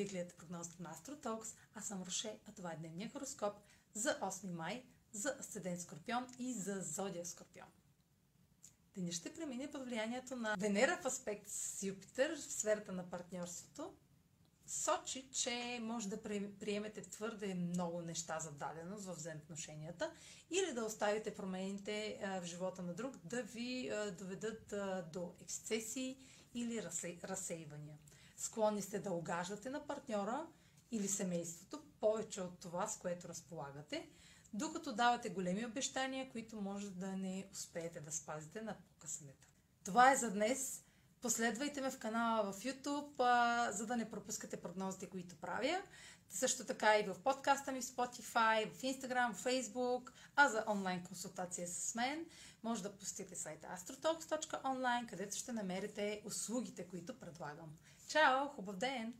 гледате прогнозата на AstroTalks. Аз съм Роше, а това е дневния хороскоп за 8 май, за Асцендент Скорпион и за Зодия Скорпион. Деня ще премине под влиянието на Венера в аспект с Юпитер в сферата на партньорството. Сочи, че може да приемете твърде много неща за даденост в взаимоотношенията или да оставите промените в живота на друг да ви доведат до ексцесии или разсейвания. Склонни сте да огаждате на партньора или семейството повече от това, с което разполагате, докато давате големи обещания, които може да не успеете да спазите на по-късен. Това е за днес. Последвайте ме в канала в YouTube, а, за да не пропускате прогнозите, които правя. Също така и в подкаста ми в Spotify, в Instagram, в Facebook, а за онлайн консултация с мен може да посетите сайта astrotalks.online, където ще намерите услугите, които предлагам. Чао! Хубав ден!